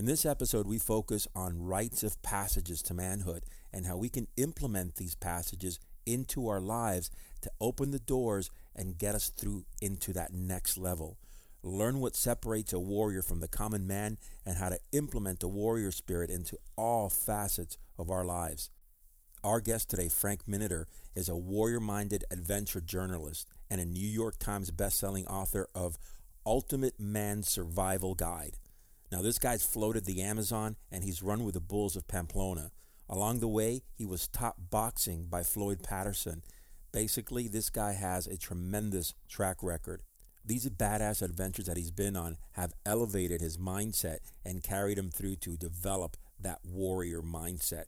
In this episode, we focus on rites of passages to manhood and how we can implement these passages into our lives to open the doors and get us through into that next level. Learn what separates a warrior from the common man and how to implement the warrior spirit into all facets of our lives. Our guest today, Frank Miniter, is a warrior minded adventure journalist and a New York Times bestselling author of Ultimate Man Survival Guide. Now, this guy's floated the Amazon and he's run with the Bulls of Pamplona. Along the way, he was top boxing by Floyd Patterson. Basically, this guy has a tremendous track record. These badass adventures that he's been on have elevated his mindset and carried him through to develop that warrior mindset.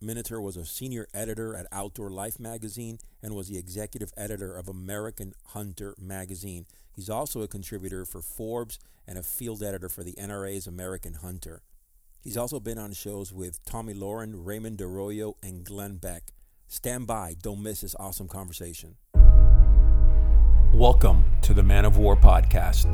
Miniter was a senior editor at Outdoor Life magazine and was the executive editor of American Hunter magazine. He's also a contributor for Forbes and a field editor for the NRA's American Hunter. He's also been on shows with Tomi Lahren, Raymond Arroyo, and Glenn Beck. Stand by, don't miss this awesome conversation. Welcome to the Man of War podcast,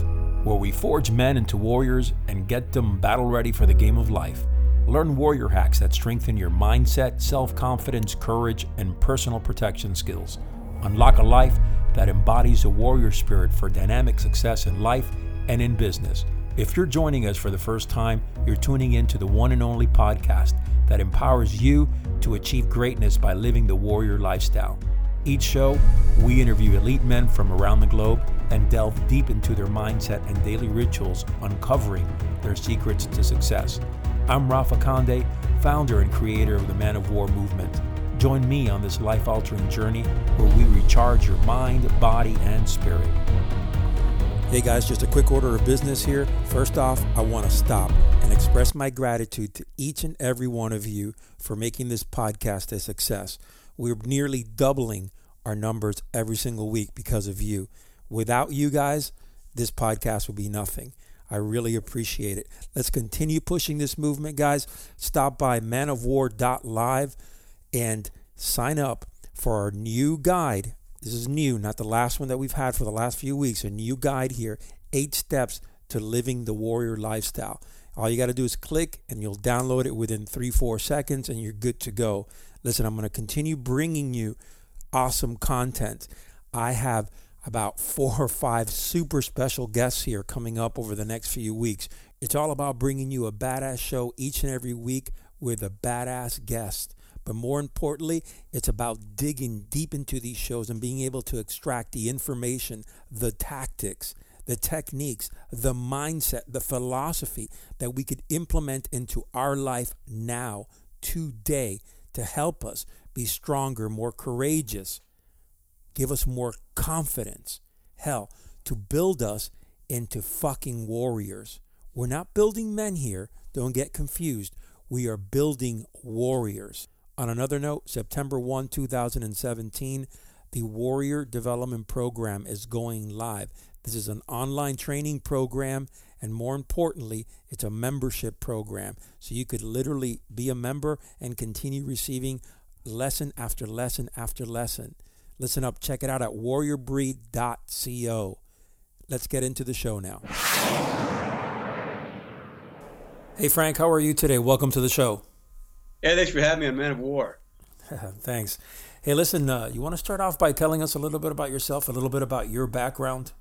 where we forge men into warriors and get them battle ready for the game of life. Learn warrior hacks that strengthen your mindset, self confidence, courage, and personal protection skills. Unlock a life that embodies a warrior spirit for dynamic success in life and in business. If you're joining us for the first time, you're tuning in to the one and only podcast that empowers you to achieve greatness by living the warrior lifestyle. Each show, we interview elite men from around the globe and delve deep into their mindset and daily rituals, uncovering their secrets to success. I'm Rafa Conde, founder and creator of the Man of War movement. Join me on this life altering journey where we recharge your mind, body, and spirit. Hey guys, just a quick order of business here. First off, I want to stop and express my gratitude to each and every one of you for making this podcast a success. We're nearly doubling our numbers every single week because of you. Without you guys, this podcast would be nothing. I really appreciate it. Let's continue pushing this movement, guys. Stop by manofwar.live and sign up for our new guide this is new, not the last one that we've had for the last few weeks. A new guide here eight steps to living the warrior lifestyle. All you got to do is click and you'll download it within three, four seconds and you're good to go. Listen, I'm going to continue bringing you awesome content. I have about four or five super special guests here coming up over the next few weeks. It's all about bringing you a badass show each and every week with a badass guest. But more importantly, it's about digging deep into these shows and being able to extract the information, the tactics, the techniques, the mindset, the philosophy that we could implement into our life now, today, to help us be stronger, more courageous, give us more confidence. Hell, to build us into fucking warriors. We're not building men here. Don't get confused. We are building warriors. On another note, September 1, 2017, the Warrior Development Program is going live. This is an online training program, and more importantly, it's a membership program. So you could literally be a member and continue receiving lesson after lesson after lesson. Listen up, check it out at warriorbreed.co. Let's get into the show now. Hey, Frank, how are you today? Welcome to the show. Hey, thanks for having me on Man of War. thanks. Hey, listen, uh, you want to start off by telling us a little bit about yourself, a little bit about your background?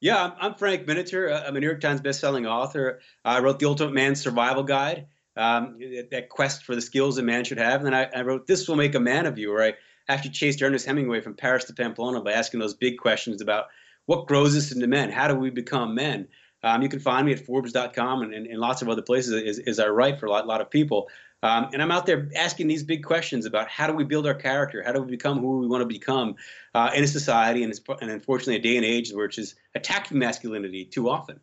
Yeah, I'm, Frank Miniter. Uh, I'm a New York Times bestselling author. I wrote The Ultimate Man Survival Guide, um, that quest for the skills a man should have. And then I, I, wrote This Will Make a Man of You, where I actually chased Ernest Hemingway from Paris to Pamplona by asking those big questions about what grows us into men? How do we become men? Um, you can find me at Forbes.com and, and, and lots of other places as, as I write for a lot, lot of people. Um, and I'm out there asking these big questions about how do we build our character? How do we become who we want to become uh, in a society and, and unfortunately a day and age which is attacking masculinity too often.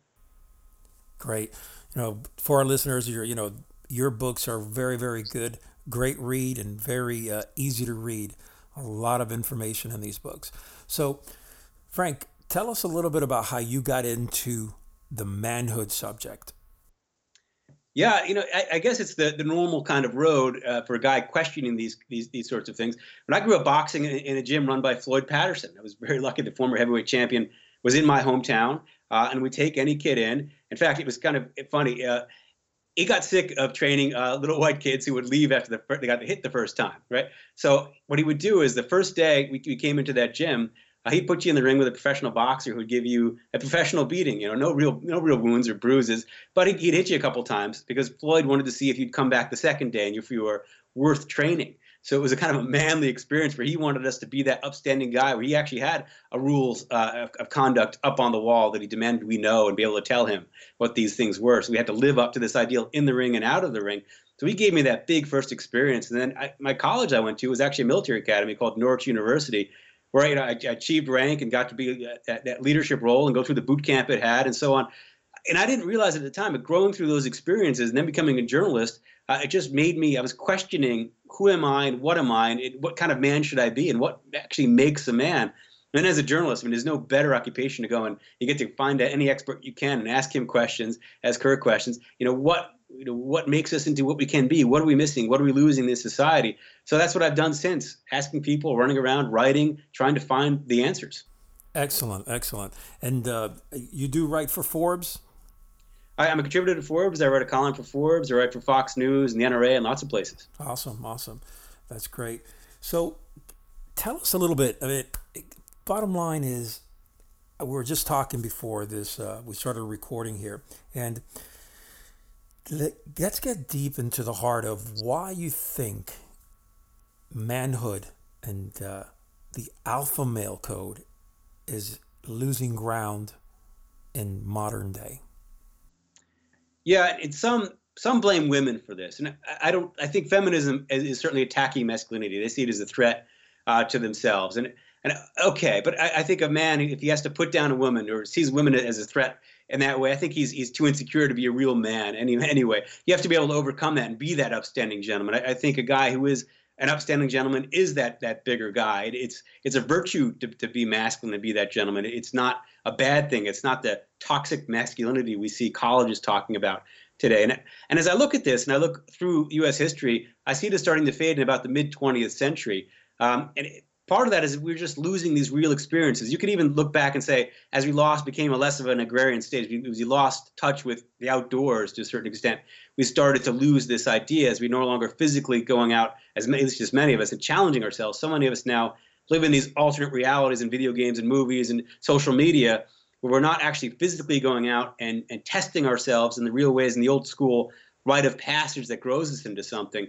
Great. You know, for our listeners, your you know your books are very very good, great read and very uh, easy to read. A lot of information in these books. So, Frank, tell us a little bit about how you got into the manhood subject. Yeah, you know, I, I, guess it's the, the normal kind of road uh, for a guy questioning these, these these sorts of things. When I grew up boxing in, in, a gym run by Floyd Patterson, I was very lucky. The former heavyweight champion was in my hometown, uh, and we take any kid in. In fact, it was kind of funny. Uh, he got sick of training uh, little white kids who would leave after the they got hit the first time, right? So what he would do is the first day we, we came into that gym, uh, he'd put you in the ring with a professional boxer who'd give you a professional beating. You know, no real no real wounds or bruises, but he'd, he'd hit you a couple times because Floyd wanted to see if you'd come back the second day and if you were worth training. So it was a kind of a manly experience where he wanted us to be that upstanding guy where he actually had a rules uh, of, of, conduct up on the wall that he demanded we know and be able to tell him what these things were. So we had to live up to this ideal in the ring and out of the ring. So he gave me that big first experience. And then I, my college I went to was actually a military academy called Norwich University, where you know, I, achieved rank and got to be at that leadership role and go through the boot camp it had and so on. And I didn't realize at the time, but growing through those experiences and then becoming a journalist, uh, it just made me, I was questioning who am I and what am I and what kind of man should I be and what actually makes a man. And as a journalist, I mean, there's no better occupation to go and you get to find any expert you can and ask him questions, ask her questions. You know, what you know, what makes us into what we can be? What are we missing? What are we losing in society? So that's what I've done since, asking people, running around, writing, trying to find the answers. Excellent, excellent. And uh, you do write for Forbes? I, am a contributor to Forbes. I write a column for Forbes. I write for Fox News and the NRA and lots of places. Awesome, awesome. That's great. So, tell us a little bit. I mean, bottom line is, we were just talking before this. Uh, we started recording here, and let's get deep into the heart of why you think manhood and uh, the alpha male code is losing ground in modern day. Yeah, it's some some blame women for this, and I, don't. I think feminism is, is, certainly attacking masculinity. They see it as a threat uh, to themselves, and and okay, but I, I, think a man if he has to put down a woman or sees women as a threat in that way, I think he's he's too insecure to be a real man. Any, anyway, you have to be able to overcome that and be that upstanding gentleman. I, I think a guy who is an upstanding gentleman is that that bigger guy. It's it's a virtue to, to be masculine and be that gentleman. It's not a bad thing. It's not the toxic masculinity we see colleges talking about today. And and as I look at this and I look through U.S. history, I see this starting to fade in about the mid 20th century. Um, and it, part of that is we're just losing these real experiences. You could even look back and say, as we lost, became a less of an agrarian state, as we lost touch with the outdoors to a certain extent, we started to lose this idea as we no longer physically going out, as many, just many of us, and challenging ourselves. So many of us now live in these alternate realities in video games and movies and social media where we're not actually physically going out and, and testing ourselves in the real ways in the old school rite of passage that grows us into something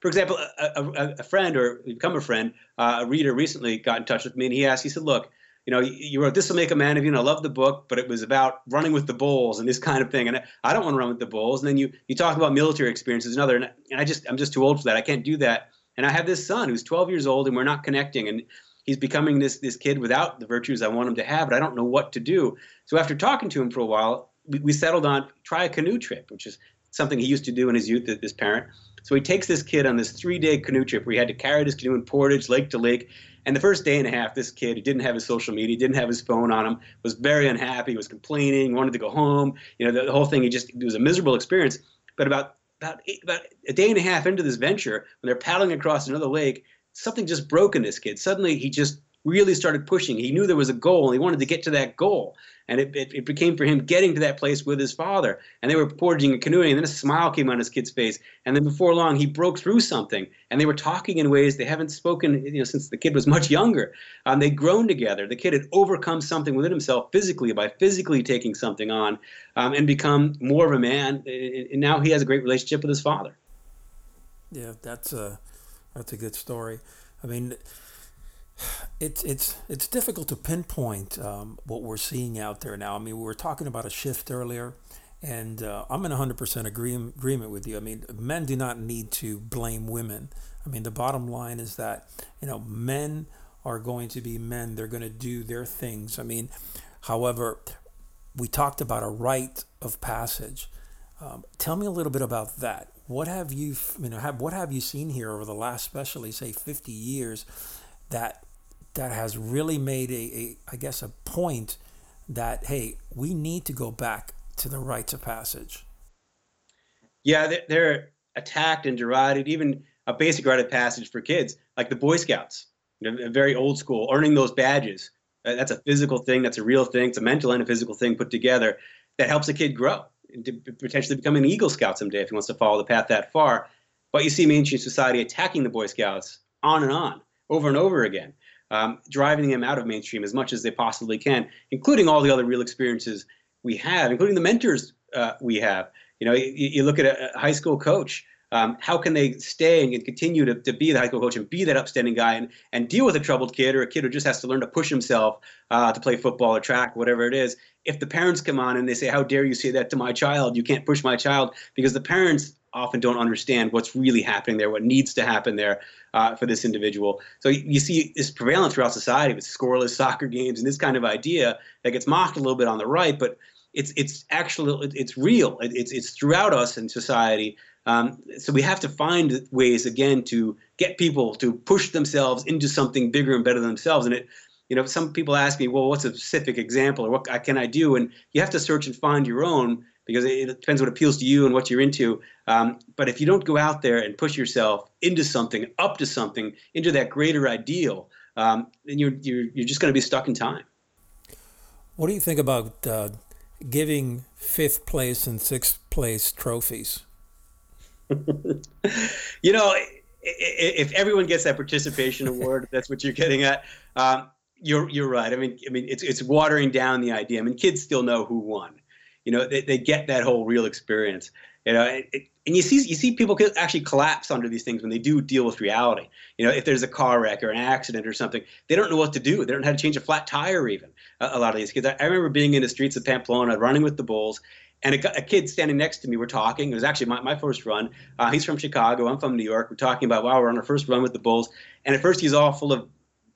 for example, a, a, a friend or become a friend, uh, a reader recently got in touch with me and he asked, he said, look, you know, you wrote This Will Make a Man of You, and I love the book, but it was about running with the bulls and this kind of thing. And I don't want to run with the bulls. And then you, you talk about military experiences and other, and I just, I'm just too old for that. I can't do that. And I have this son who's 12 years old and we're not connecting. And he's becoming this, this kid without the virtues I want him to have, but I don't know what to do. So after talking to him for a while, we, we settled on try a canoe trip, which is something he used to do in his youth, this parent. So he takes this kid on this three day canoe trip where he had to carry this canoe in portage, lake to lake. And the first day and a half, this kid, he didn't have his social media, didn't have his phone on him, was very unhappy, was complaining, wanted to go home. You know, the, the whole thing, he just, it was a miserable experience. But about, about, eight, about a day and a half into this venture, when they're paddling across another lake, something just broke in this kid. Suddenly, he just really started pushing. He knew there was a goal and he wanted to get to that goal. And it, it, it, became for him getting to that place with his father. And they were portaging and canoeing, and then a smile came on his kid's face. And then before long, he broke through something. And they were talking in ways they haven't spoken you know, since the kid was much younger. Um, they'd grown together. The kid had overcome something within himself physically by physically taking something on um, and become more of a man. And now he has a great relationship with his father. Yeah, that's a, that's a good story. I mean, it's it's it's difficult to pinpoint um, what we're seeing out there now. I mean, we were talking about a shift earlier, and uh, I'm in 100% agree- agreement with you. I mean, men do not need to blame women. I mean, the bottom line is that you know men are going to be men. They're going to do their things. I mean, however, we talked about a rite of passage. Um, tell me a little bit about that. What have you, you know, have, what have you seen here over the last, especially say, 50 years, that that has really made a, a I guess a point that hey we need to go back to the rites of passage. Yeah they're attacked and derided even a basic rite of passage for kids like the boy scouts. You know, very old school earning those badges. That's a physical thing that's a real thing it's a mental and a physical thing put together that helps a kid grow into potentially becoming an Eagle Scout someday if he wants to follow the path that far. But you see mainstream society attacking the Boy Scouts on and on, over and over again, um, driving them out of mainstream as much as they possibly can, including all the other real experiences we have, including the mentors uh, we have. You know, you, you look at a, high school coach um, how can they stay and continue to, to be the high school coach and be that upstanding guy and, and deal with a troubled kid or a kid who just has to learn to push himself uh, to play football or track, whatever it is? If the parents come on and they say, How dare you say that to my child? You can't push my child because the parents often don't understand what's really happening there, what needs to happen there uh, for this individual. So you see this prevalent throughout society with scoreless soccer games and this kind of idea that gets mocked a little bit on the right, but it's it's actually it's real. It's it's throughout us in society um, so we have to find ways again to get people to push themselves into something bigger and better than themselves. And it, you know, some people ask me, well, what's a specific example or what can I do? And you have to search and find your own because it, depends what appeals to you and what you're into. Um, but if you don't go out there and push yourself into something, up to something, into that greater ideal, um, then you're, you're, you're just going to be stuck in time. What do you think about uh, giving fifth place and sixth place trophies? you know, if everyone gets that participation award, that's what you're getting at. Um, you're you're right. I mean, I mean, it's it's watering down the idea. I mean, kids still know who won. You know, they, they get that whole real experience. You know, it, it, and you see you see people actually collapse under these things when they do deal with reality. You know, if there's a car wreck or an accident or something, they don't know what to do. They don't know how to change a flat tire even. A, a lot of these kids. I, I remember being in the streets of Pamplona, running with the bulls, and a, a, kid standing next to me, we're talking. It was actually my, my first run. Uh, he's from Chicago. I'm from New York. We're talking about, wow, we're on our first run with the Bulls. And at first, he's all full of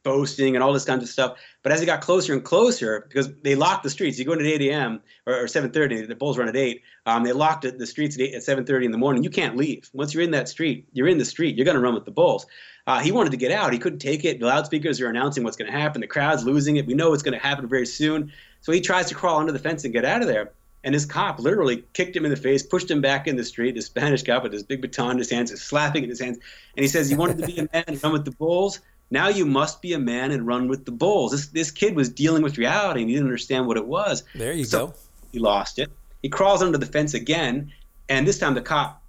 boasting and all this kind of stuff. But as he got closer and closer, because they locked the streets, you go in at 8 a.m. or, or 7:30. The Bulls run at 8. Um, they locked the streets at, 8, at 7:30 in the morning. You can't leave. Once you're in that street, you're in the street. You're going to run with the Bulls. Uh, he wanted to get out. He couldn't take it. The loudspeakers are announcing what's going to happen. The crowd's losing it. We know it's going to happen very soon. So he tries to crawl under the fence and get out of there. And his cop literally kicked him in the face, pushed him back in the street. The Spanish cop with his big baton in his hands is slapping in his hands. And he says, You wanted to be a man and run with the bulls? Now you must be a man and run with the bulls. This, this kid was dealing with reality and he didn't understand what it was. There you so go. He lost it. He crawls under the fence again. And this time the cop,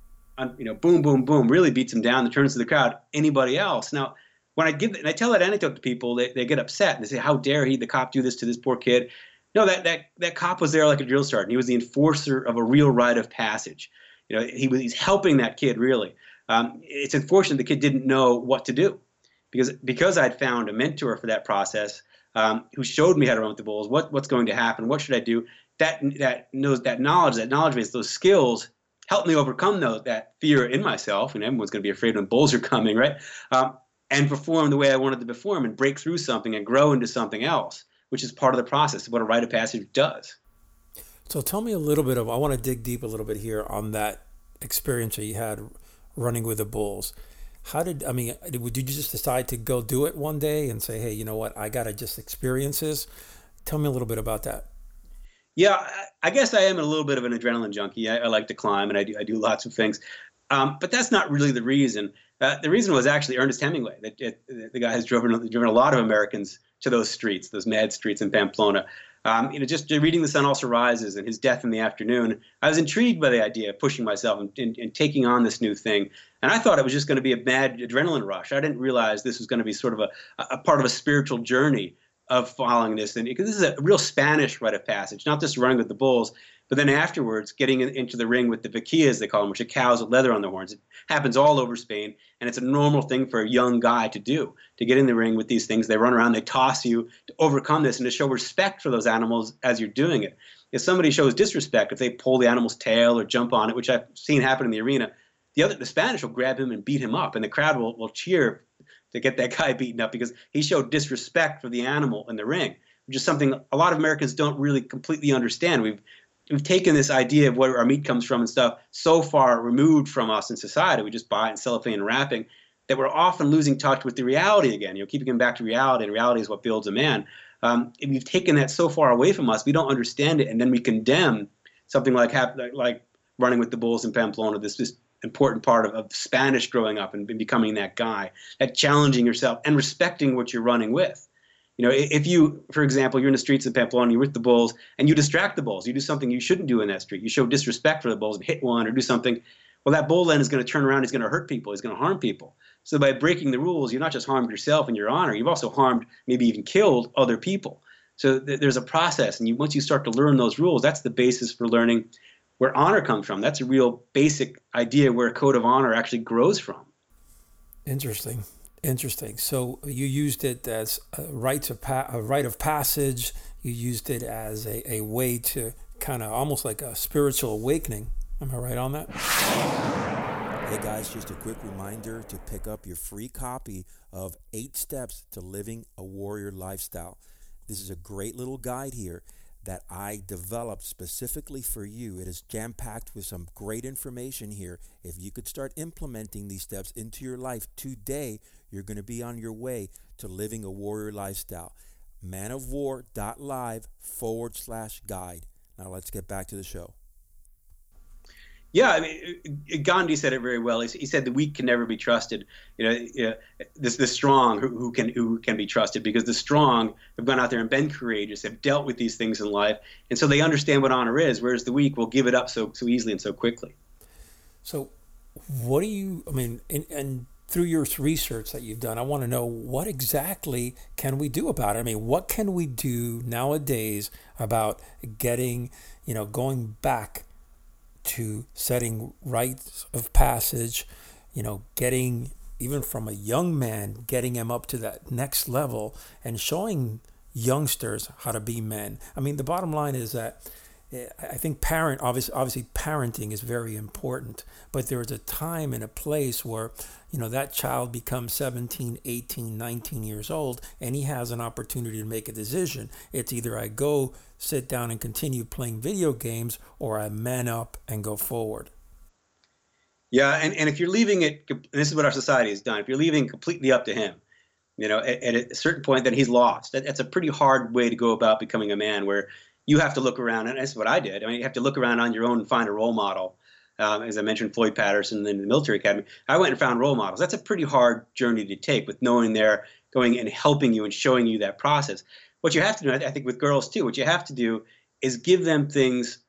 you know, boom, boom, boom, really beats him down and turns to the crowd. Anybody else? Now, when I give and I tell that anecdote to people, they, they get upset and they say, "How dare he, the cop, do this to this poor kid?" No, that, that, that cop was there like a drill sergeant. He was the enforcer of a real rite of passage. You know, he was he's helping that kid really. Um, it's unfortunate the kid didn't know what to do because because I'd found a mentor for that process um, who showed me how to run with the bulls. What what's going to happen? What should I do? That that knows that knowledge, that knowledge base, those skills helped me overcome those, that fear in myself. And everyone's going to be afraid when bulls are coming, right? Um, and perform the way I wanted to perform and break through something and grow into something else which is part of the process, what a rite of passage does. So tell me a little bit of, I want to dig deep a little bit here on that experience that you had running with the Bulls. How did, I mean, did you just decide to go do it one day and say, hey, you know what, I got to just experience this? Tell me a little bit about that. Yeah, I guess I am a little bit of an adrenaline junkie. I, I like to climb and I do, I do lots of things. Um, but that's not really the reason. Uh, the reason was actually Ernest Hemingway. That, the guy has driven driven a lot of Americans to those streets, those mad streets in Pamplona. Um, you know, just reading The Sun Also Rises and his death in the afternoon, I was intrigued by the idea of pushing myself and, and, and taking on this new thing. And I thought it was just going to be a mad adrenaline rush. I didn't realize this was going to be sort of a, a part of a spiritual journey of following this. And because this is a real Spanish rite of passage, not just running with the bulls, but then afterwards, getting in, into the ring with the vaquillas, they call them, which are cows with leather on their horns. It happens all over Spain, and it's a normal thing for a young guy to do, to get in the ring with these things. They run around, they toss you to overcome this and to show respect for those animals as you're doing it. If somebody shows disrespect, if they pull the animal's tail or jump on it, which I've seen happen in the arena, the other the Spanish will grab him and beat him up, and the crowd will, will cheer to get that guy beaten up because he showed disrespect for the animal in the ring, which is something a lot of Americans don't really completely understand. We've we've taken this idea of where our meat comes from and stuff so far removed from us in society. We just buy it in cellophane and wrapping that we're often losing touch with the reality again. You know, keeping them back to reality, and reality is what builds a man. Um, if we've taken that so far away from us, we don't understand it, and then we condemn something like like running with the bulls in Pamplona. This this important part of, of Spanish growing up and becoming that guy, that challenging yourself and respecting what you're running with. You know, if you, for example, you're in the streets of Pamplona, you're with the bulls, and you distract the bulls, you do something you shouldn't do in that street. You show disrespect for the bulls, and hit one or do something. Well, that bull then is going to turn around, he's going to hurt people, he's going to harm people. So by breaking the rules, you're not just harmed yourself and your honor, you've also harmed, maybe even killed other people. So th- there's a process, and you, once you start to learn those rules, that's the basis for learning where honor comes from. That's a real basic idea where a code of honor actually grows from. Interesting. Interesting. So you used it as a rite of, pa- a rite of passage. You used it as a, a way to kind of almost like a spiritual awakening. Am I right on that? Hey guys, just a quick reminder to pick up your free copy of Eight Steps to Living a Warrior Lifestyle. This is a great little guide here that I developed specifically for you. It is jam packed with some great information here. If you could start implementing these steps into your life today, you're going to be on your way to living a warrior lifestyle. manofwar.live forward slash guide. Now let's get back to the show. Yeah, I mean, uh, Gandhi said it very well. He, he said the weak can never be trusted. You know, you know this the strong who, who, can who can be trusted because the strong have gone out there and been courageous, have dealt with these things in life, and so they understand what honor is. Whereas the weak will give it up so so easily and so quickly. So, what do you? I mean, and, and through your research that you've done, I want to know what exactly can we do about it. I mean, what can we do nowadays about getting, you know, going back to setting rites of passage, you know, getting even from a young man, getting him up to that next level and showing youngsters how to be men. I mean, the bottom line is that I think parent obviously obviously parenting is very important, but there is a time and a place where you know that child becomes 17, 18, 19 years old and he has an opportunity to make a decision. It's either I go sit down and continue playing video games or I man up and go forward. Yeah, and, and if you're leaving it, this is what our society has done, if you're leaving completely up to him, you know, at, at a certain point, then he's lost. That, that's a pretty hard way to go about becoming a man, where you have to look around, and that's what I did. I mean, you have to look around on your own and find a role model. Um, as I mentioned, Floyd Patterson in the military academy. I went and found role models. That's a pretty hard journey to take with knowing they're going and helping you and showing you that process what you have to do, I think, with girls too, what you have to do is give them things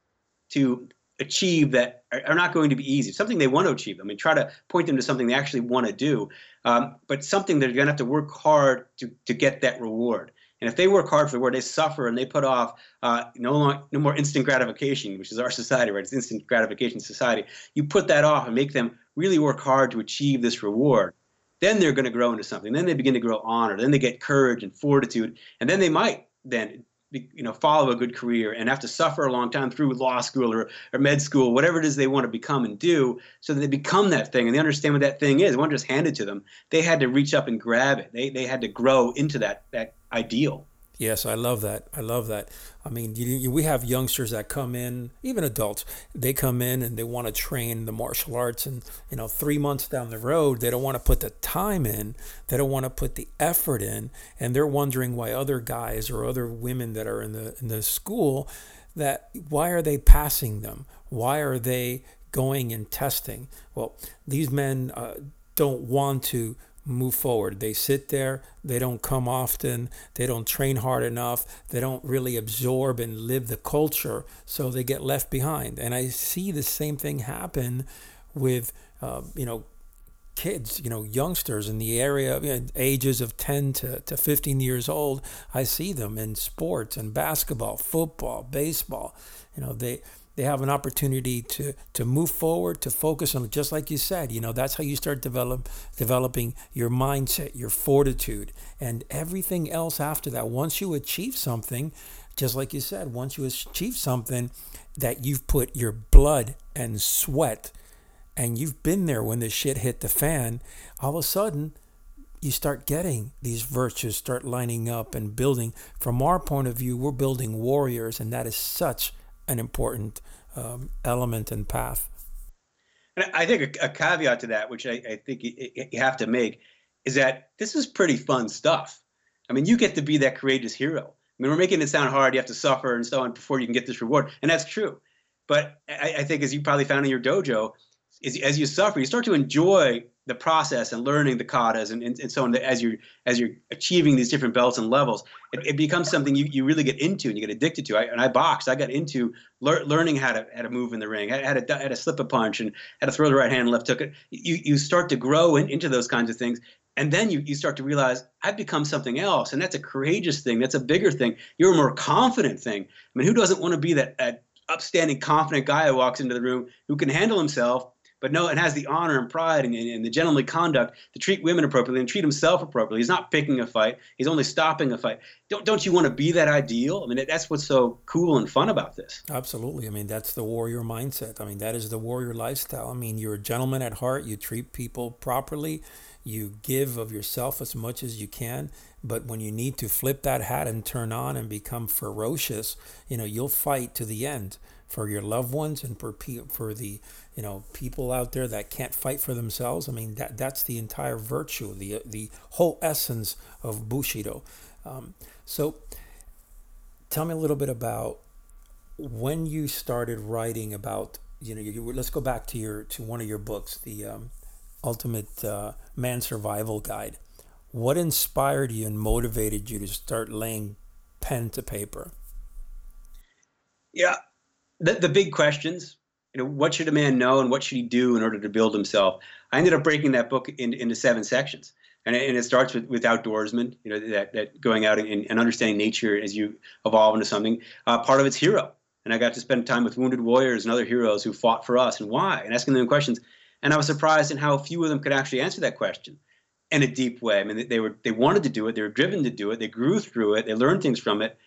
to achieve that are not going to be easy. Something they want to achieve. I mean, try to point them to something they actually want to do, um, but something they're going to have to work hard to, to get that reward. And if they work hard for the reward, they suffer and they put off uh, no, long, no more instant gratification, which is our society, right? It's instant gratification society. You put that off and make them really work hard to achieve this reward then they're going to grow into something. Then they begin to grow honor. Then they get courage and fortitude, and then they might then you know follow a good career and have to suffer a long time through law school or, or med school whatever it is they want to become and do so that they become that thing and they understand what that thing is it wasn't just handed to them they had to reach up and grab it they, they had to grow into that that ideal Yes, I love that. I love that. I mean, you, you, we have youngsters that come in, even adults. They come in and they want to train the martial arts, and you know, three months down the road, they don't want to put the time in. They don't want to put the effort in, and they're wondering why other guys or other women that are in the in the school, that why are they passing them? Why are they going and testing? Well, these men uh, don't want to move forward. They sit there, they don't come often, they don't train hard enough, they don't really absorb and live the culture, so they get left behind. And I see the same thing happen with, uh, you know, kids, you know, youngsters in the area, you know, ages of 10 to, to 15 years old. I see them in sports and basketball, football, baseball. You know, they they have an opportunity to to move forward to focus on just like you said you know that's how you start develop developing your mindset your fortitude and everything else after that. Once you achieve something just like you said once you achieve something that you've put your blood and sweat and you've been there when the shit hit the fan all of a sudden you start getting these virtues start lining up and building. From our point of view we're building warriors and that is such an important um, element and path. And I think a, a caveat to that, which I, I think you, you have to make, is that this is pretty fun stuff. I mean, you get to be that courageous hero. I mean, we're making it sound hard. You have to suffer and so on before you can get this reward, and that's true. But I, I think, as you probably found in your dojo, as, as you suffer, you start to enjoy the process and learning the katas and, and, and so on as you're as you're achieving these different belts and levels it, it becomes something you, you really get into and you get addicted to. I, and i boxed. I got into lear, learning how to how to move in the ring. How to, how to slip a punch and how to throw the right hand and left hook. You, you start to grow in, into those kinds of things and then you, you start to realize i've become something else and that's a courageous thing. That's a bigger thing. You're a more confident thing. I mean who doesn't want to be that, that upstanding confident guy who walks into the room who can handle himself but no, it has the honor and pride and, and, the gentlemanly conduct to treat women appropriately and treat himself appropriately. He's not picking a fight; he's only stopping a fight. Don't don't you want to be that ideal? I mean, that's what's so cool and fun about this. Absolutely. I mean, that's the warrior mindset. I mean, that is the warrior lifestyle. I mean, you're a gentleman at heart. You treat people properly. You give of yourself as much as you can. But when you need to flip that hat and turn on and become ferocious, you know, you'll fight to the end for your loved ones and for for the you know people out there that can't fight for themselves. I mean that that's the entire virtue, the the whole essence of Bushido. Um, so, tell me a little bit about when you started writing about you know you, let's go back to your to one of your books, the um, Ultimate uh, Man Survival Guide. What inspired you and motivated you to start laying pen to paper? Yeah, the, the big questions you know, what should a man know and what should he do in order to build himself? I ended up breaking that book in, into seven sections. And it, and it starts with, with outdoorsmen, you know, that, that going out and, and understanding nature as you evolve into something. Uh, part of it's hero. And I got to spend time with wounded warriors and other heroes who fought for us and why, and asking them questions. And I was surprised in how few of them could actually answer that question in a deep way. I mean, they were they wanted to do it, they were driven to do it, they grew through it, they learned things from it.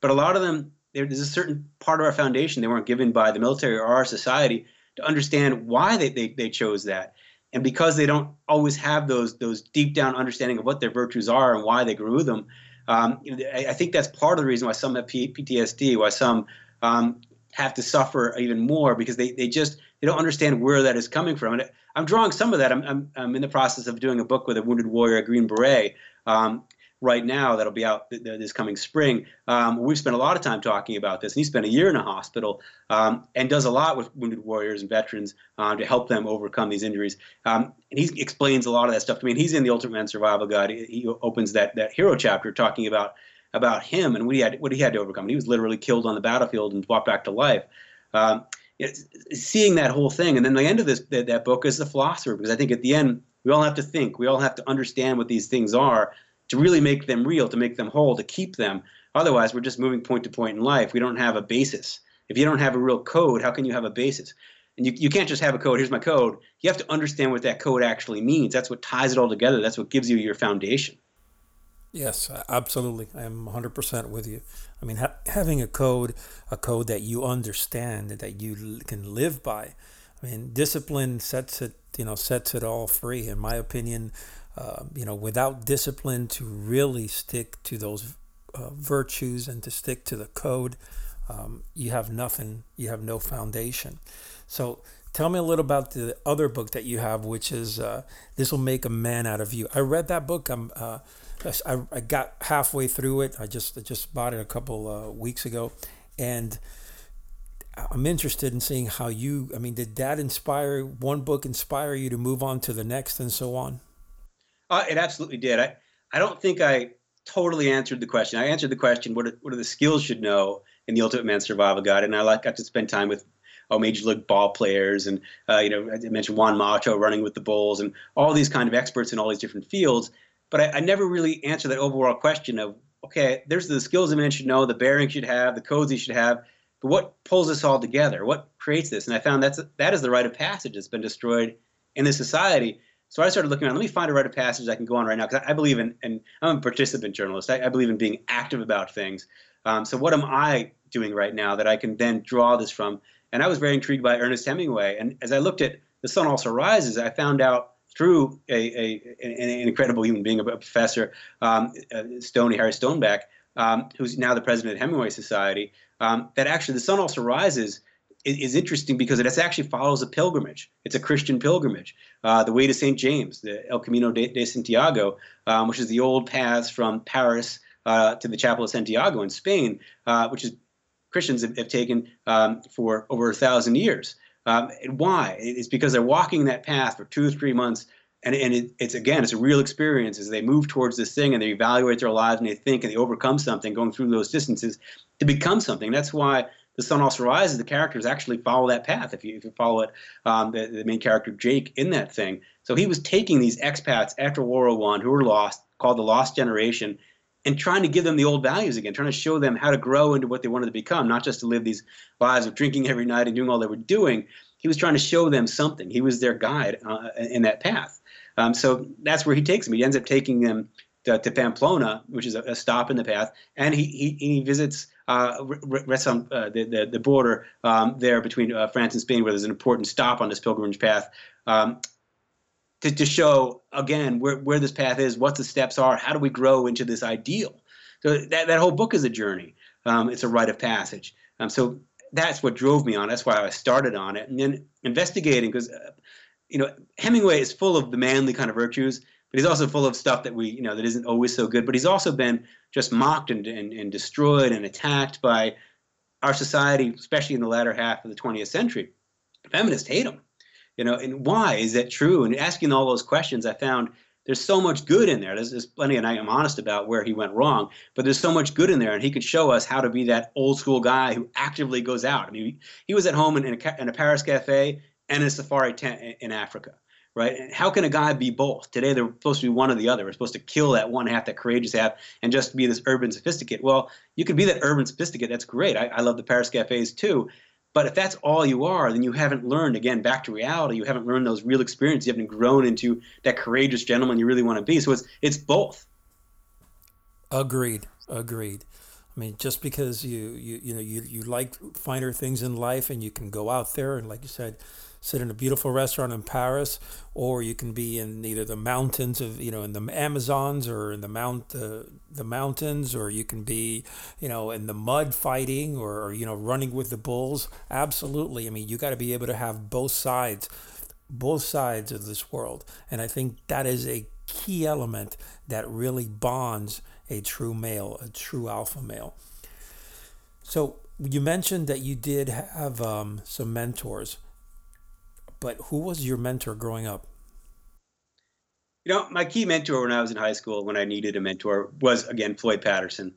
But a lot of them there's a certain part of our foundation they weren't given by the military or our society to understand why they, they, they chose that. And because they don't always have those those deep down understanding of what their virtues are and why they grew them, um, I, I, think that's part of the reason why some have PTSD, why some um, have to suffer even more because they, they just they don't understand where that is coming from. And I'm drawing some of that. I'm, I'm, I'm in the process of doing a book with a wounded warrior, a Green Beret, um, right now that'll be out this coming spring. Um, we've spent a lot of time talking about this, and he spent a year in a hospital um, and does a lot with wounded warriors and veterans uh, to help them overcome these injuries. Um, and he explains a lot of that stuff to me. And he's in the Ultimate Man Survival Guide. He opens that that hero chapter talking about about him and what he had what he had to overcome. And he was literally killed on the battlefield and brought back to life. Um, seeing that whole thing, and then the end of this that, that book is the philosopher, because I think at the end we all have to think, we all have to understand what these things are to really make them real, to make them whole, to keep them. Otherwise, we're just moving point to point in life. We don't have a basis. If you don't have a real code, how can you have a basis? And you, you can't just have a code, here's my code. You have to understand what that code actually means. That's what ties it all together. That's what gives you your foundation. Yes, absolutely. I am 100% with you. I mean, ha- having a code, a code that you understand and that you can live by. I mean, discipline sets it, you know, sets it all free. In my opinion, uh, you know, without discipline to really stick to those uh, virtues and to stick to the code, um, you have nothing. You have no foundation. So tell me a little about the other book that you have, which is uh, "This Will Make a Man Out of You." I read that book. I'm, uh, I, I got halfway through it. I just I just bought it a couple uh, weeks ago, and I'm interested in seeing how you. I mean, did that inspire one book inspire you to move on to the next and so on? Uh, it absolutely did. I, I don't think I totally answered the question. I answered the question: what are, what are the skills should know in the Ultimate Man Survival Guide? And I like got to spend time with oh, major league ball players, and uh, you know, I mentioned Juan Macho running with the Bulls, and all these kind of experts in all these different fields. But I, I never really answered that overall question of okay, there's the skills a man should know, the bearing should have, the codes he should have. But what pulls this all together? What creates this? And I found that's that is the rite of passage that's been destroyed in this society. So I started looking around. Let me find a rite of passage I can go on right now because I, believe in, and I'm a participant journalist. I, I believe in being active about things. Um, so what am I doing right now that I can then draw this from? And I was very intrigued by Ernest Hemingway. And as I looked at The Sun Also Rises, I found out through a, a an, incredible human being, a professor, um, uh, Stoney Harry Stoneback, um, who's now the president of Hemingway Society, um, that actually The Sun Also Rises is interesting because it actually follows a pilgrimage. It's a Christian pilgrimage, uh, the way to St. James, the El Camino de, de Santiago, um, which is the old paths from Paris uh, to the Chapel of Santiago in Spain, uh, which is Christians have, have taken um, for over a thousand years. Um, and why? It's because they're walking that path for two or three months and, and it, it's again it's a real experience as they move towards this thing and they evaluate their lives and they think and they overcome something going through those distances to become something that's why the sun also rises the characters actually follow that path if you, if you follow it um, the, the, main character jake in that thing. So he was taking these expats after world war one who were lost called the lost generation and trying to give them the old values again trying to show them how to grow into what they wanted to become not just to live these lives of drinking every night and doing all they were doing. He was trying to show them something. He was their guide uh, in that path. Um, so that's where he takes them. He ends up taking them to, to Pamplona, which is a, a, stop in the path, and he he, he visits uh, rests on uh, the, the, the border um, there between uh, France and Spain, where there's an important stop on this pilgrimage path. Um, to, to show again where, where this path is, what the steps are, how do we grow into this ideal. So that, that whole book is a journey. Um, it's a rite of passage. Um, so that's what drove me on. That's why I started on it. And then investigating, because uh, you know, Hemingway is full of the manly kind of virtues, but he's also full of stuff that we, you know, that isn't always so good. But he's also been just mocked and, and, and destroyed and attacked by our society, especially in the latter half of the 20th century. Feminists hate him, you know, and why is that true? And asking all those questions, I found there's so much good in there. There's, there's plenty, and I am honest about where he went wrong, but there's so much good in there, and he could show us how to be that old school guy who actively goes out. I mean, he, was at home in, in, a, in a Paris cafe and a safari tent in Africa, right? How can a guy be both? Today they're supposed to be one or the other. We're supposed to kill that one half, that courageous half, and just be this urban sophisticate. Well, you can be that urban sophisticate. That's great. I, I love the Paris cafes too. But if that's all you are, then you haven't learned, again, back to reality, you haven't learned those real experiences. You haven't grown into that courageous gentleman you really want to be. So it's it's both. Agreed. Agreed. I mean, just because you, you you know you, you like finer things in life and you can go out there and like you said, sit in a beautiful restaurant in Paris, or you can be in either the mountains of you know in the Amazons or in the mount uh, the mountains, or you can be you know in the mud fighting or, or you know running with the bulls. Absolutely, I mean you got to be able to have both sides, both sides of this world, and I think that is a key element that really bonds a true male, a true alpha male. So you mentioned that you did have um, some mentors but who was your mentor growing up? You know, my key mentor when I was in high school, when I needed a mentor, was again Floyd Patterson,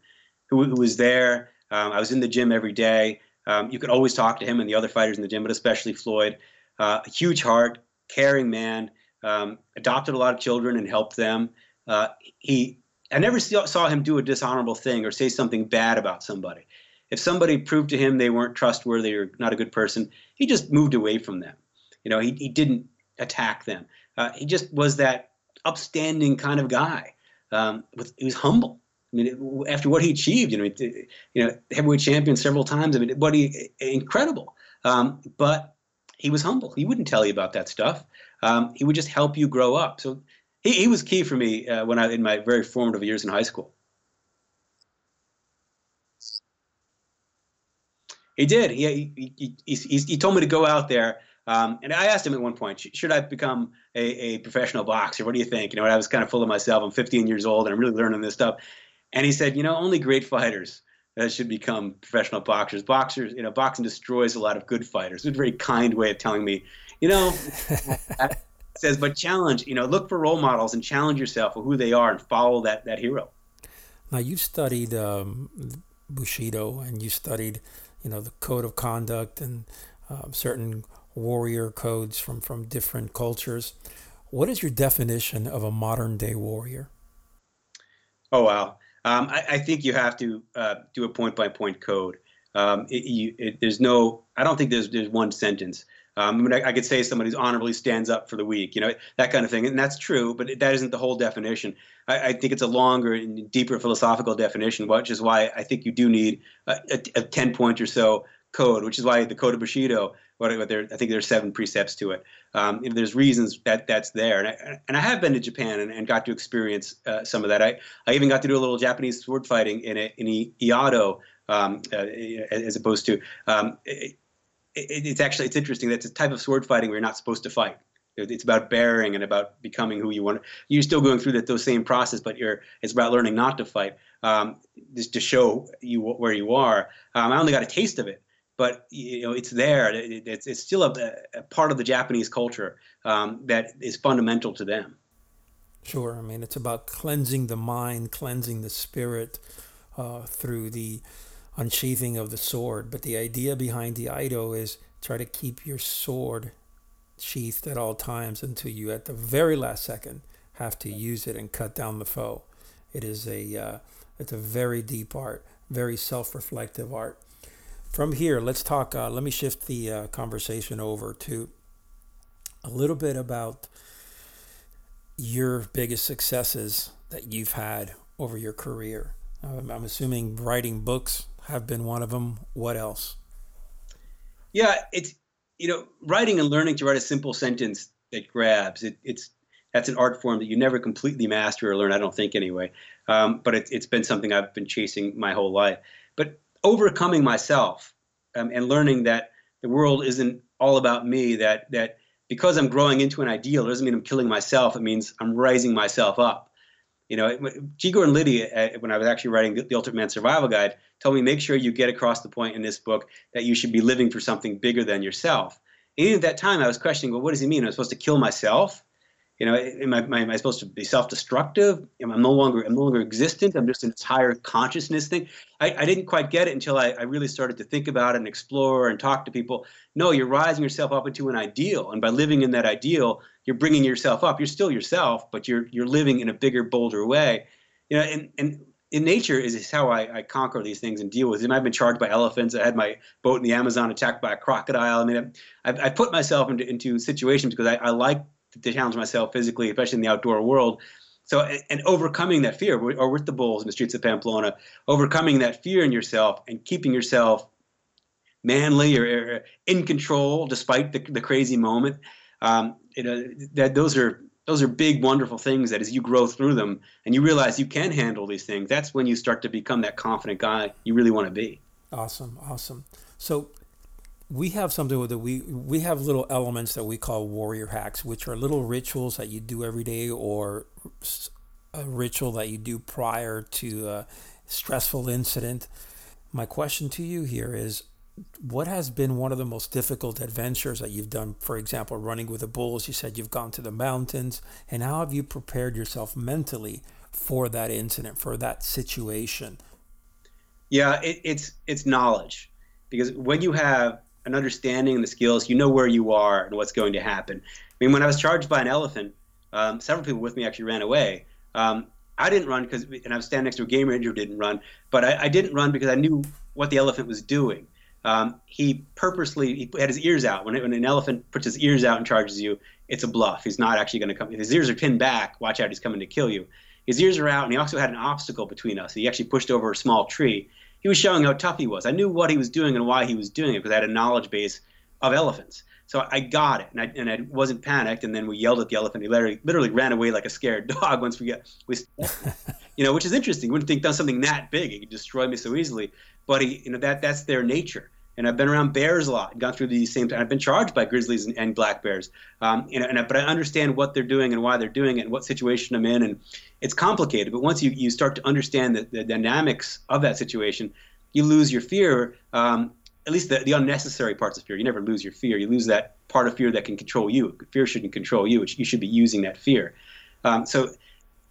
who, who was there. Um, I was in the gym every day. Um, you could always talk to him and the other fighters in the gym, but especially Floyd. Uh, a huge heart, caring man, um, adopted a lot of children and helped them. Uh, he, I never saw him do a dishonorable thing or say something bad about somebody. If somebody proved to him they weren't trustworthy or not a good person, he just moved away from them. You know, he, he didn't attack them. Uh, he just was that upstanding kind of guy. Um, with, he was humble. I mean, after what he achieved, you know, you know, heavyweight champion several times. I mean, what he incredible. Um, but he was humble. He wouldn't tell you about that stuff. Um, he would just help you grow up. So he, he was key for me uh, when I in my very formative years in high school. He did. He, he, he, he, he told me to go out there um, and I asked him at one point, should I become a, a, professional boxer? What do you think? You know, I was kind of full of myself. I'm 15 years old and I'm really learning this stuff. And he said, you know, only great fighters uh, should become professional boxers. Boxers, you know, boxing destroys a lot of good fighters. It's a very kind way of telling me, you know, says, but challenge, you know, look for role models and challenge yourself for who they are and follow that, that hero. Now, you've studied um, Bushido and you studied, you know, the code of conduct and uh, certain warrior codes from, from different cultures. What is your definition of a modern day warrior? Oh, wow. Um, I, I, think you have to uh, do a point by point code. Um, it, you, it, there's no, I don't think there's, there's one sentence. Um, I mean, I, I, could say somebody who honorably stands up for the weak, you know, that kind of thing. And that's true, but that isn't the whole definition. I, I think it's a longer and deeper philosophical definition, which is why I think you do need a, a, a 10 point or so code, which is why the Code of Bushido what, there, I think there's seven precepts to it. Um, there's reasons that that's there, and I, and I have been to Japan and, and got to experience uh, some of that. I, I even got to do a little Japanese sword fighting in a, in Iaido, um, uh, as opposed to um, it, it, it's actually it's interesting. That's a type of sword fighting where you're not supposed to fight. It's about bearing and about becoming who you want. You're still going through that those same process, but you're it's about learning not to fight, um, just to show you where you are. Um, I only got a taste of it, but you know it's there. It, it's, it's still a, a, part of the Japanese culture um, that is fundamental to them. Sure, I mean it's about cleansing the mind, cleansing the spirit uh, through the unsheathing of the sword. But the idea behind the Iaido is try to keep your sword sheathed at all times until you, at the very last second, have to use it and cut down the foe. It is a uh, it's a very deep art, very self-reflective art. From here, let's talk. Uh, let me shift the uh, conversation over to a little bit about your biggest successes that you've had over your career. Um, I'm assuming writing books have been one of them. What else? Yeah, it's you know writing and learning to write a simple sentence that grabs. It, it's that's an art form that you never completely master or learn. I don't think anyway. Um, but it, has been something I've been chasing my whole life. But overcoming myself um, and learning that the world isn't all about me. That that because I'm growing into an ideal doesn't mean I'm killing myself. It means I'm raising myself up. You know, G. Gordon Liddy, uh, when I was actually writing the Ultimate Man Survival Guide, told me make sure you get across the point in this book that you should be living for something bigger than yourself. And at that time, I was questioning, well, what does he mean? I'm supposed to kill myself? You know, am I, am I supposed to be self-destructive? Am I no longer am no longer existent? I'm just an entire consciousness thing. I, I didn't quite get it until I, I really started to think about it and explore and talk to people. No, you're rising yourself up into an ideal, and by living in that ideal, you're bringing yourself up. You're still yourself, but you're you're living in a bigger, bolder way. You know, and and in nature is how I, I, conquer these things and deal with them. I've been charged by elephants. I had my boat in the Amazon attacked by a crocodile. I mean, I've, I've put myself into, into situations because I, I like to challenge myself physically, especially in the outdoor world. So, and overcoming that fear, or with the bulls in the streets of Pamplona, overcoming that fear in yourself and keeping yourself manly or, in control despite the, the crazy moment. Um, you know, that those are those are big, wonderful things that as you grow through them and you realize you can handle these things, that's when you start to become that confident guy you really want to be. Awesome, awesome. So we have something that we we have little elements that we call warrior hacks, which are little rituals that you do every day or a ritual that you do prior to a stressful incident. My question to you here is what has been one of the most difficult adventures that you've done? For example, running with the bulls, you said you've gone to the mountains, and how have you prepared yourself mentally for that incident, for that situation? Yeah, it, it's it's knowledge because when you have an understanding and the skills, you know where you are and what's going to happen. I mean, when I was charged by an elephant, um, several people with me actually ran away. Um, I didn't run because, and I was standing next to a game ranger who didn't run, but I, I didn't run because I knew what the elephant was doing. Um, he purposely he had his ears out. When, when an elephant puts his ears out and charges you, it's a bluff. He's not actually going to come. If his ears are pinned back, watch out, he's coming to kill you. His ears are out, and he also had an obstacle between us. He actually pushed over a small tree he was showing how tough he was. I knew what he was doing and why he was doing it because I had a knowledge base of elephants. So I got it, and I, and I wasn't panicked. And then we yelled at the elephant. He literally, literally ran away like a scared dog once we got we, you know, which is interesting. You wouldn't think done something that big, it could destroy me so easily. But he, you know, that that's their nature and I've been around bears a lot, gone through these same. I've been charged by grizzlies and, and black bears, um, and, and, but I understand what they're doing and why they're doing it and what situation I'm in, and it's complicated. But once you, you start to understand the, the dynamics of that situation, you lose your fear. Um, at least the, the unnecessary parts of fear. You never lose your fear. You lose that part of fear that can control you. Fear shouldn't control you. You should be using that fear. Um, so,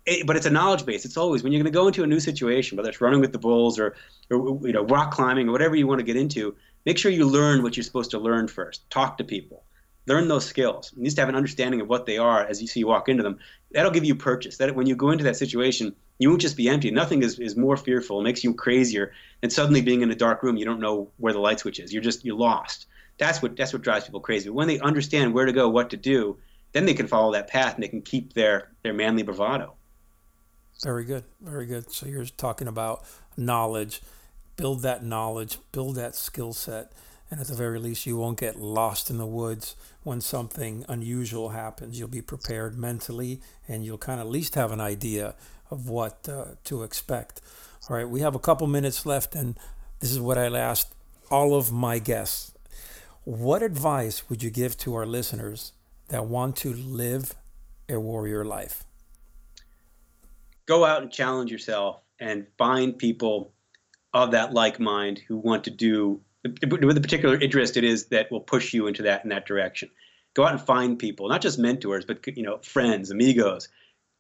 it, but it's a knowledge base. It's always when you're going to go into a new situation, whether it's running with the bulls or, or you know rock climbing or whatever you want to get into. Make sure you learn what you're supposed to learn first. Talk to people learn those skills. You need to have an understanding of what they are as you see you walk into them. That'll give you purchase. That when you go into that situation, you won't just be empty. Nothing is, is more fearful. It makes you crazier than suddenly being in a dark room. You don't know where the light switch is. You're just you're lost. That's what that's what drives people crazy. But when they understand where to go, what to do, then they can follow that path and they can keep their their manly bravado. Very good, very good. So you're talking about knowledge, build that knowledge, build that skill set and at the very least, you won't get lost in the woods when something unusual happens. You'll be prepared mentally, and you'll kind of at least have an idea of what uh, to expect. All right, we have a couple minutes left, and this is what I asked all of my guests. What advice would you give to our listeners that want to live a warrior life? Go out and challenge yourself and find people of that like mind who want to do with a particular interest it is that will push you into that in that direction. Go out and find people, not just mentors, but you know, friends, amigos,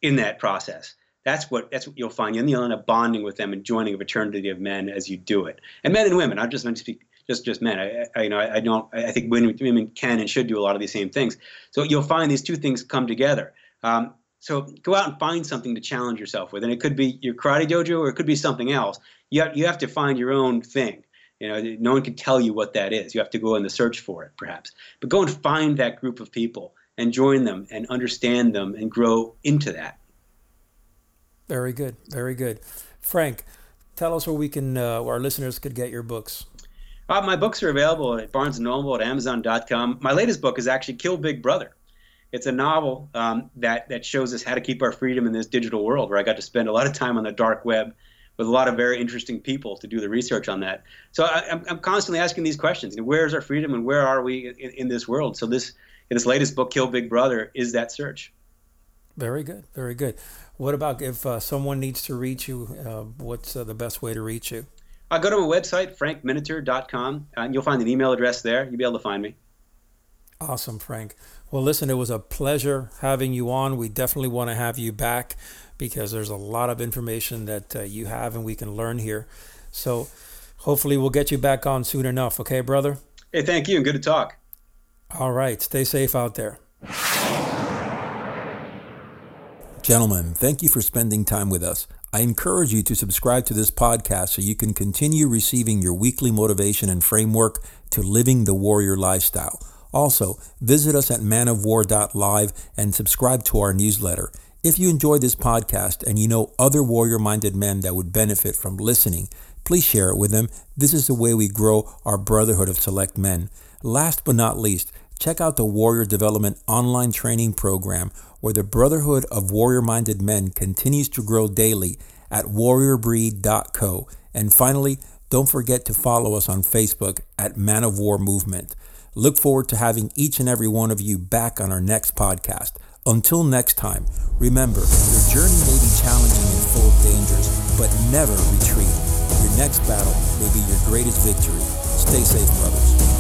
in that process. That's what that's what you'll find. You'll end up bonding with them and joining a fraternity of men as you do it, and men and women. I'm just going to speak just just men. I, I you know I, I, don't I think women, women can and should do a lot of these same things. So you'll find these two things come together. Um, so go out and find something to challenge yourself with, and it could be your karate dojo or it could be something else. You have, you have to find your own thing. You know, no one can tell you what that is. You have to go in the search for it, perhaps. But go and find that group of people and join them and understand them and grow into that. Very good. Very good. Frank, tell us where we can, uh, where our listeners could get your books. Uh, my books are available at Barnes & Noble, at Amazon.com. My latest book is actually Kill Big Brother. It's a novel um, that, that shows us how to keep our freedom in this digital world where I got to spend a lot of time on the dark web with a lot of very interesting people to do the research on that. So I, am I'm constantly asking these questions: Where is our freedom, and where are we in, in this world? So this this latest book, Kill Big Brother, is that search. Very good, very good. What about if uh, someone needs to reach you? Uh, what's uh, the best way to reach you? I go to my website, frankminiter.com, and you'll find an email address there. You'll be able to find me. Awesome, Frank. Well, listen, it was a pleasure having you on. We definitely want to have you back because there's a lot of information that uh, you have and we can learn here. So hopefully we'll get you back on soon enough. Okay, brother? Hey, thank you and good to talk. All right. Stay safe out there. Gentlemen, thank you for spending time with us. I encourage you to subscribe to this podcast so you can continue receiving your weekly motivation and framework to living the warrior lifestyle. Also, visit us at manofwar.live and subscribe to our newsletter. If you enjoy this podcast and you know other warrior minded men that would benefit from listening, please share it with them. This is the way we grow our brotherhood of select men. Last but not least, check out the Warrior Development online training program where the brotherhood of warrior minded men continues to grow daily at warriorbreed.co. And finally, don't forget to follow us on Facebook at Man of War Movement. Look forward to having each and every one of you back on our next podcast. Until next time, remember, your journey may be challenging and full of dangers, but never retreat. Your next battle may be your greatest victory. Stay safe, brothers.